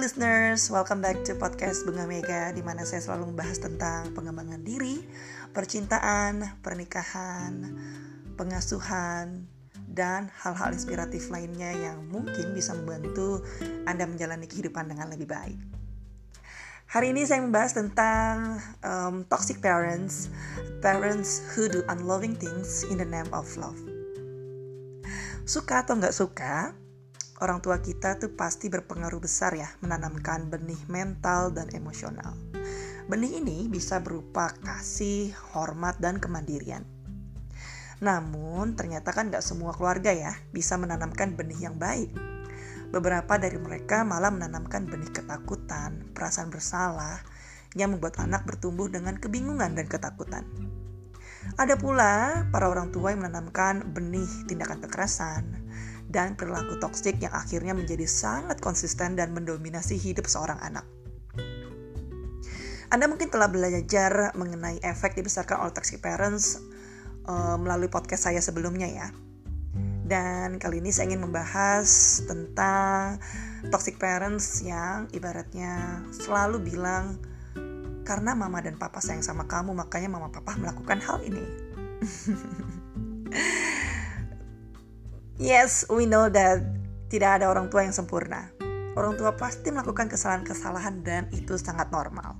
listeners, welcome back to podcast Bunga Mega di mana saya selalu membahas tentang pengembangan diri, percintaan, pernikahan, pengasuhan, dan hal-hal inspiratif lainnya yang mungkin bisa membantu Anda menjalani kehidupan dengan lebih baik. Hari ini saya membahas tentang um, toxic parents, parents who do unloving things in the name of love. Suka atau nggak suka, orang tua kita tuh pasti berpengaruh besar ya menanamkan benih mental dan emosional. Benih ini bisa berupa kasih, hormat, dan kemandirian. Namun ternyata kan gak semua keluarga ya bisa menanamkan benih yang baik. Beberapa dari mereka malah menanamkan benih ketakutan, perasaan bersalah, yang membuat anak bertumbuh dengan kebingungan dan ketakutan. Ada pula para orang tua yang menanamkan benih tindakan kekerasan, dan perilaku toksik yang akhirnya menjadi sangat konsisten dan mendominasi hidup seorang anak. Anda mungkin telah belajar mengenai efek dibesarkan oleh toxic parents uh, melalui podcast saya sebelumnya ya. Dan kali ini saya ingin membahas tentang toxic parents yang ibaratnya selalu bilang karena mama dan papa sayang sama kamu makanya mama papa melakukan hal ini. Yes, we know that tidak ada orang tua yang sempurna. Orang tua pasti melakukan kesalahan-kesalahan dan itu sangat normal.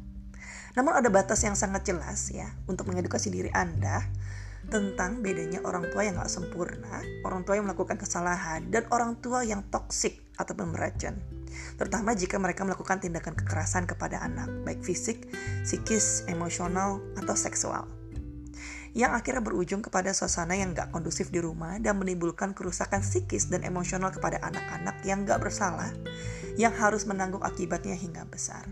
Namun ada batas yang sangat jelas ya untuk mengedukasi diri Anda tentang bedanya orang tua yang gak sempurna, orang tua yang melakukan kesalahan, dan orang tua yang toksik atau beracun. Terutama jika mereka melakukan tindakan kekerasan kepada anak, baik fisik, psikis, emosional, atau seksual yang akhirnya berujung kepada suasana yang gak kondusif di rumah dan menimbulkan kerusakan psikis dan emosional kepada anak-anak yang gak bersalah, yang harus menanggung akibatnya hingga besar.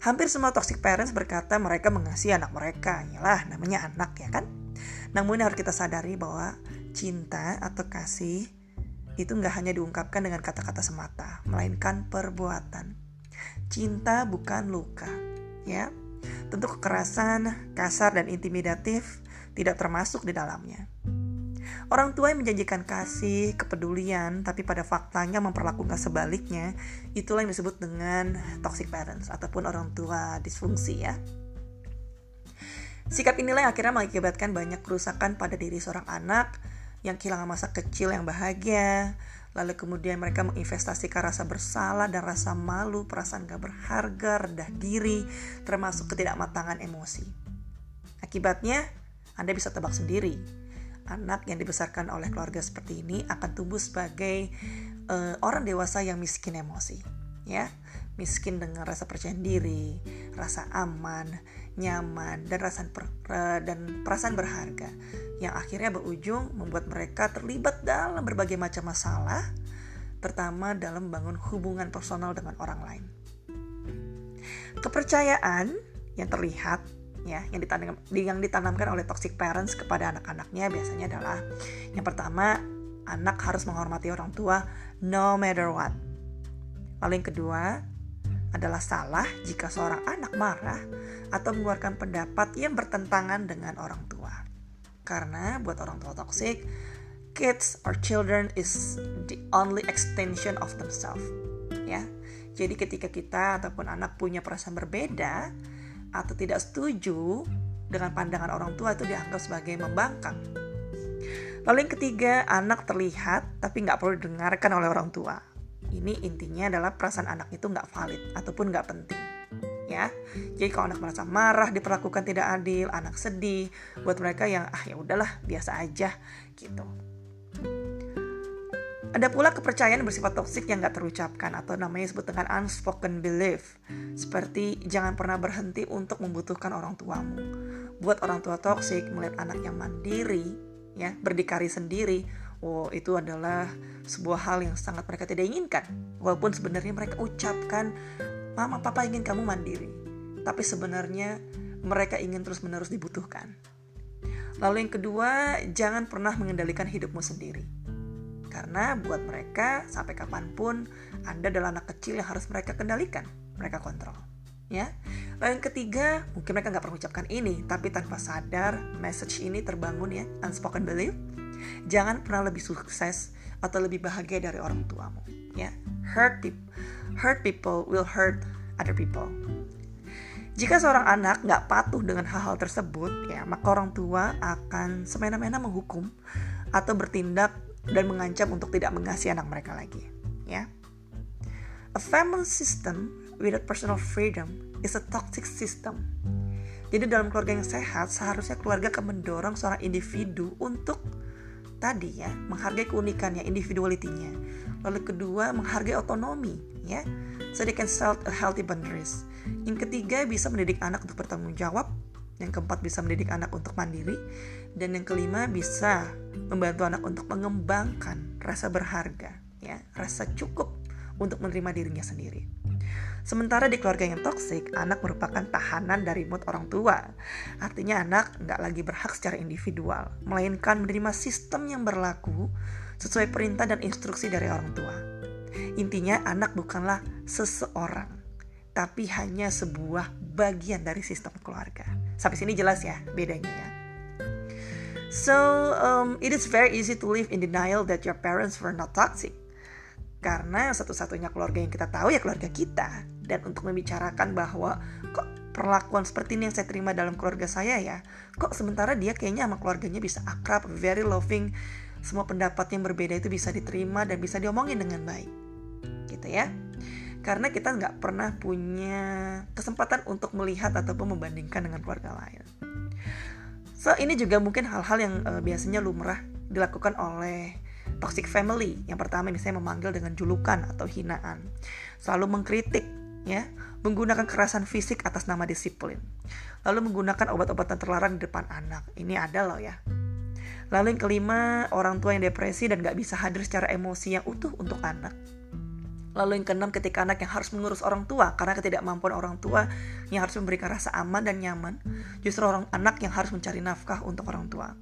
Hampir semua toxic parents berkata mereka mengasihi anak mereka, yalah namanya anak ya kan? Namun harus kita sadari bahwa cinta atau kasih itu nggak hanya diungkapkan dengan kata-kata semata, melainkan perbuatan. Cinta bukan luka, ya. Tentu kekerasan, kasar, dan intimidatif tidak termasuk di dalamnya. Orang tua yang menjanjikan kasih, kepedulian, tapi pada faktanya memperlakukan sebaliknya, itulah yang disebut dengan toxic parents ataupun orang tua disfungsi ya. Sikap inilah yang akhirnya mengakibatkan banyak kerusakan pada diri seorang anak yang kehilangan masa kecil yang bahagia, Lalu kemudian mereka menginvestasikan rasa bersalah dan rasa malu, perasaan gak berharga, rendah diri, termasuk ketidakmatangan emosi. Akibatnya, Anda bisa tebak sendiri. Anak yang dibesarkan oleh keluarga seperti ini akan tumbuh sebagai uh, orang dewasa yang miskin emosi. Ya, miskin dengan rasa percaya diri, rasa aman, nyaman, dan rasa per, uh, dan perasaan berharga yang akhirnya berujung membuat mereka terlibat dalam berbagai macam masalah, terutama dalam membangun hubungan personal dengan orang lain. Kepercayaan yang terlihat ya yang ditanam yang ditanamkan oleh toxic parents kepada anak-anaknya biasanya adalah yang pertama anak harus menghormati orang tua no matter what. Lalu yang kedua adalah salah jika seorang anak marah atau mengeluarkan pendapat yang bertentangan dengan orang tua. Karena buat orang tua toxic, kids or children is the only extension of themselves. Ya. Jadi ketika kita ataupun anak punya perasaan berbeda atau tidak setuju dengan pandangan orang tua itu dianggap sebagai membangkang. Lalu yang ketiga, anak terlihat tapi nggak perlu didengarkan oleh orang tua. Ini intinya adalah perasaan anak itu nggak valid ataupun nggak penting ya. Jadi kalau anak merasa marah diperlakukan tidak adil, anak sedih, buat mereka yang ah ya udahlah biasa aja gitu. Ada pula kepercayaan bersifat toksik yang gak terucapkan atau namanya disebut dengan unspoken belief. Seperti jangan pernah berhenti untuk membutuhkan orang tuamu. Buat orang tua toksik melihat anak yang mandiri, ya berdikari sendiri, oh itu adalah sebuah hal yang sangat mereka tidak inginkan. Walaupun sebenarnya mereka ucapkan Mama papa ingin kamu mandiri, tapi sebenarnya mereka ingin terus-menerus dibutuhkan. Lalu yang kedua, jangan pernah mengendalikan hidupmu sendiri. Karena buat mereka, sampai kapan pun, Anda adalah anak kecil yang harus mereka kendalikan, mereka kontrol. Ya. Lalu yang ketiga, mungkin mereka nggak ucapkan ini, tapi tanpa sadar, message ini terbangun ya, unspoken belief. Jangan pernah lebih sukses atau lebih bahagia dari orang tuamu. Ya, hurt people, hurt people will hurt other people. Jika seorang anak nggak patuh dengan hal-hal tersebut, ya maka orang tua akan semena-mena menghukum atau bertindak dan mengancam untuk tidak mengasihi anak mereka lagi. Ya, a family system without personal freedom is a toxic system. Jadi dalam keluarga yang sehat, seharusnya keluarga akan mendorong seorang individu untuk tadi ya, menghargai keunikannya, individualitinya. Lalu kedua, menghargai otonomi, ya. So they can set healthy boundaries. Yang ketiga, bisa mendidik anak untuk bertanggung jawab. Yang keempat, bisa mendidik anak untuk mandiri. Dan yang kelima, bisa membantu anak untuk mengembangkan rasa berharga, ya, rasa cukup untuk menerima dirinya sendiri. Sementara di keluarga yang toksik, anak merupakan tahanan dari mood orang tua. Artinya anak nggak lagi berhak secara individual, melainkan menerima sistem yang berlaku sesuai perintah dan instruksi dari orang tua. Intinya anak bukanlah seseorang, tapi hanya sebuah bagian dari sistem keluarga. Sampai sini jelas ya bedanya ya. So, um, it is very easy to live in denial that your parents were not toxic. Karena satu-satunya keluarga yang kita tahu ya keluarga kita. Dan untuk membicarakan bahwa kok perlakuan seperti ini yang saya terima dalam keluarga saya ya. Kok sementara dia kayaknya sama keluarganya bisa akrab, very loving. Semua pendapat yang berbeda itu bisa diterima dan bisa diomongin dengan baik. Gitu ya. Karena kita nggak pernah punya kesempatan untuk melihat ataupun membandingkan dengan keluarga lain. So ini juga mungkin hal-hal yang uh, biasanya lumrah dilakukan oleh toxic family. Yang pertama misalnya memanggil dengan julukan atau hinaan. Selalu mengkritik ya, menggunakan kekerasan fisik atas nama disiplin. Lalu menggunakan obat-obatan terlarang di depan anak. Ini ada loh ya. Lalu yang kelima, orang tua yang depresi dan gak bisa hadir secara emosi yang utuh untuk anak. Lalu yang keenam ketika anak yang harus mengurus orang tua karena ketidakmampuan orang tua yang harus memberikan rasa aman dan nyaman, justru orang anak yang harus mencari nafkah untuk orang tua.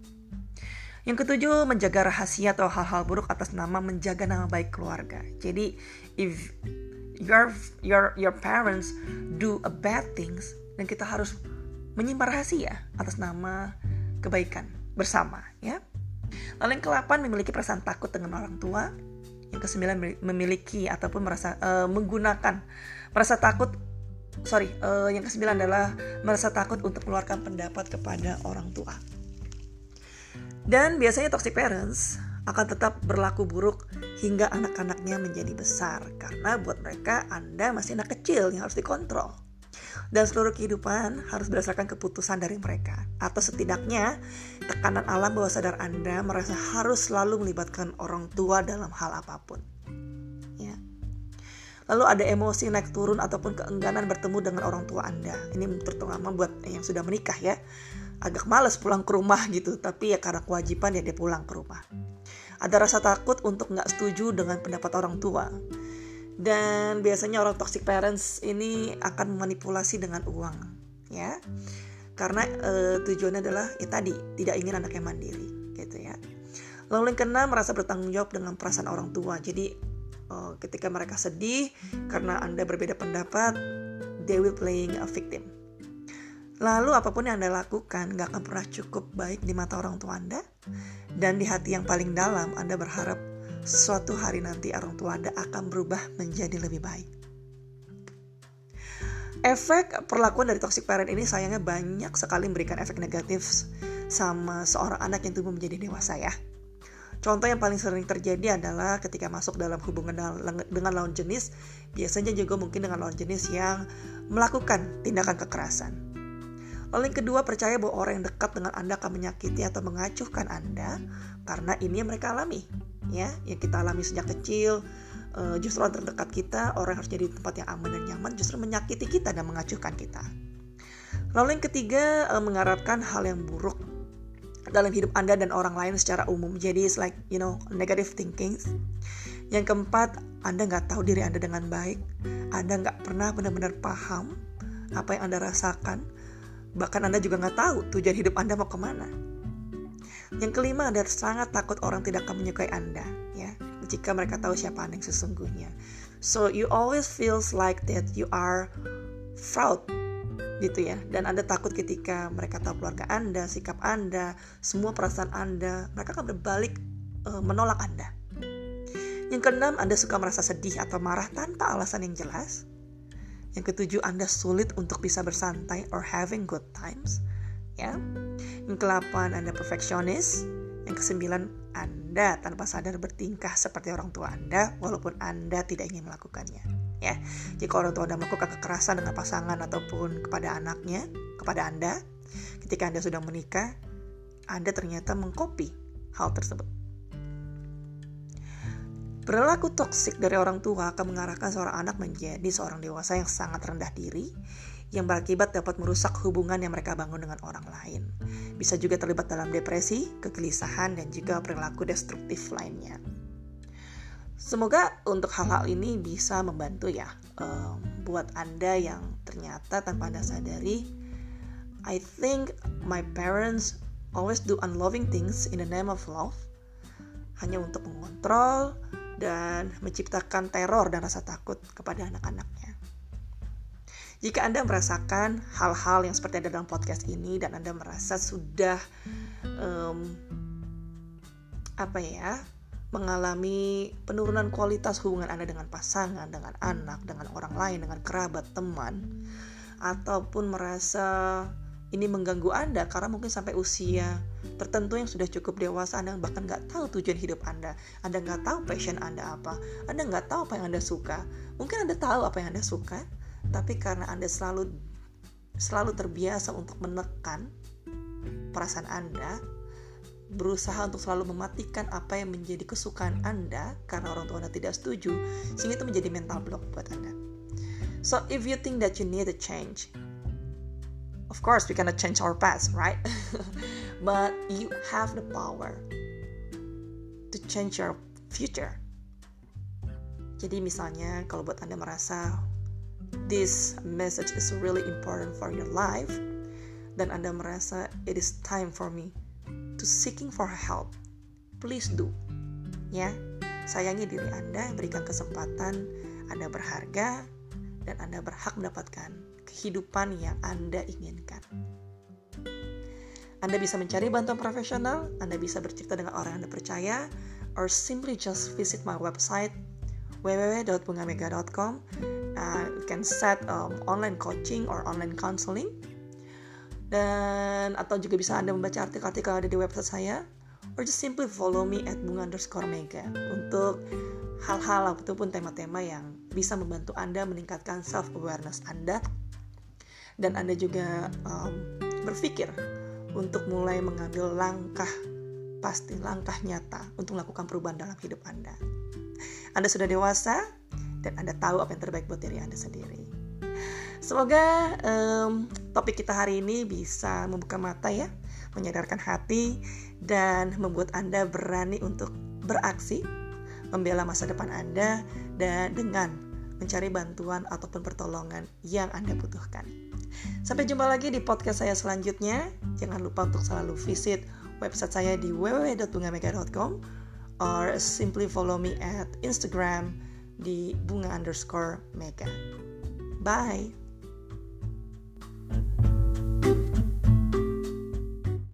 Yang ketujuh, menjaga rahasia atau hal-hal buruk atas nama menjaga nama baik keluarga. Jadi, if your your your parents do a bad things dan kita harus menyimpan rahasia atas nama kebaikan bersama, ya. Lalu yang ke-8 memiliki perasaan takut dengan orang tua. Yang kesembilan memiliki ataupun merasa uh, menggunakan merasa takut sorry, uh, yang kesembilan adalah merasa takut untuk mengeluarkan pendapat kepada orang tua. Dan biasanya toxic parents akan tetap berlaku buruk hingga anak-anaknya menjadi besar karena buat mereka Anda masih anak kecil yang harus dikontrol. Dan seluruh kehidupan harus berdasarkan keputusan dari mereka. Atau setidaknya tekanan alam bawah sadar Anda merasa harus selalu melibatkan orang tua dalam hal apa pun. Ya. Lalu ada emosi naik turun ataupun keengganan bertemu dengan orang tua Anda. Ini terutama buat yang sudah menikah ya agak males pulang ke rumah gitu tapi ya karena kewajiban ya dia pulang ke rumah. Ada rasa takut untuk nggak setuju dengan pendapat orang tua. Dan biasanya orang toxic parents ini akan memanipulasi dengan uang ya. Karena e, tujuannya adalah ya tadi tidak ingin anaknya mandiri gitu ya. Lalu yang keenam merasa bertanggung jawab dengan perasaan orang tua. Jadi e, ketika mereka sedih karena anda berbeda pendapat they will playing a victim Lalu apa pun yang Anda lakukan gak akan pernah cukup baik di mata orang tua Anda dan di hati yang paling dalam Anda berharap suatu hari nanti orang tua Anda akan berubah menjadi lebih baik. Efek perlakuan dari toxic parent ini sayangnya banyak sekali memberikan efek negatif sama seorang anak yang tumbuh menjadi dewasa ya. Contoh yang paling sering terjadi adalah ketika masuk dalam hubungan dengan lawan jenis, biasanya juga mungkin dengan lawan jenis yang melakukan tindakan kekerasan. Lalu yang kedua, percaya bahwa orang yang dekat dengan Anda akan menyakiti atau mengacuhkan Anda karena ini yang mereka alami. Ya, yang kita alami sejak kecil, uh, justru orang terdekat kita, orang yang harus jadi tempat yang aman dan nyaman, justru menyakiti kita dan mengacuhkan kita. Lalu yang ketiga, uh, mengharapkan hal yang buruk dalam hidup Anda dan orang lain secara umum. Jadi it's like, you know, negative thinking. Yang keempat, Anda nggak tahu diri Anda dengan baik. Anda nggak pernah benar-benar paham apa yang Anda rasakan Bahkan Anda juga nggak tahu tujuan hidup Anda mau ke mana. Yang kelima, Anda sangat takut orang tidak akan menyukai Anda, ya, jika mereka tahu siapa Anda yang sesungguhnya. So you always feels like that you are fraud, gitu ya. Dan Anda takut ketika mereka tahu keluarga Anda, sikap Anda, semua perasaan Anda, mereka akan berbalik uh, menolak Anda. Yang keenam, Anda suka merasa sedih atau marah tanpa alasan yang jelas. Yang ketujuh, Anda sulit untuk bisa bersantai or having good times. Ya. Yang kedelapan, Anda perfeksionis. Yang kesembilan, Anda tanpa sadar bertingkah seperti orang tua Anda walaupun Anda tidak ingin melakukannya. Ya, jika orang tua Anda melakukan kekerasan dengan pasangan ataupun kepada anaknya, kepada Anda, ketika Anda sudah menikah, Anda ternyata mengkopi hal tersebut. Perilaku toksik dari orang tua akan mengarahkan seorang anak menjadi seorang dewasa yang sangat rendah diri, yang berakibat dapat merusak hubungan yang mereka bangun dengan orang lain. Bisa juga terlibat dalam depresi, kegelisahan, dan juga perilaku destruktif lainnya. Semoga untuk hal-hal ini bisa membantu ya um, buat Anda yang ternyata tanpa Anda sadari, I think my parents always do unloving things in the name of love, hanya untuk mengontrol, dan menciptakan teror dan rasa takut kepada anak-anaknya. Jika Anda merasakan hal-hal yang seperti ada dalam podcast ini dan Anda merasa sudah um, apa ya mengalami penurunan kualitas hubungan Anda dengan pasangan, dengan anak, dengan orang lain, dengan kerabat, teman, ataupun merasa ini mengganggu Anda karena mungkin sampai usia tertentu yang sudah cukup dewasa Anda bahkan nggak tahu tujuan hidup Anda. Anda nggak tahu passion Anda apa. Anda nggak tahu apa yang Anda suka. Mungkin Anda tahu apa yang Anda suka tapi karena Anda selalu selalu terbiasa untuk menekan perasaan Anda berusaha untuk selalu mematikan apa yang menjadi kesukaan Anda karena orang tua Anda tidak setuju sehingga itu menjadi mental block buat Anda. So if you think that you need a change of course we cannot change our past right? But you have the power to change your future. Jadi misalnya kalau buat anda merasa this message is really important for your life dan anda merasa it is time for me to seeking for help please do. Ya sayangi diri anda berikan kesempatan anda berharga dan anda berhak mendapatkan kehidupan yang Anda inginkan. Anda bisa mencari bantuan profesional, Anda bisa bercerita dengan orang yang Anda percaya, or simply just visit my website www.bungamega.com. Uh, you can set um, online coaching or online counseling. Dan atau juga bisa Anda membaca artikel-artikel ada di website saya or just simply follow me at bunga underscore mega untuk hal-hal ataupun tema-tema yang bisa membantu Anda meningkatkan self awareness Anda dan Anda juga um, berpikir untuk mulai mengambil langkah pasti langkah nyata untuk melakukan perubahan dalam hidup Anda. Anda sudah dewasa dan Anda tahu apa yang terbaik buat diri Anda sendiri. Semoga um, topik kita hari ini bisa membuka mata ya, menyadarkan hati dan membuat Anda berani untuk beraksi, membela masa depan Anda dan dengan mencari bantuan ataupun pertolongan yang Anda butuhkan. Sampai jumpa lagi di podcast saya selanjutnya. Jangan lupa untuk selalu visit website saya di www.bungamega.com or simply follow me at Instagram di bunga underscore mega. Bye!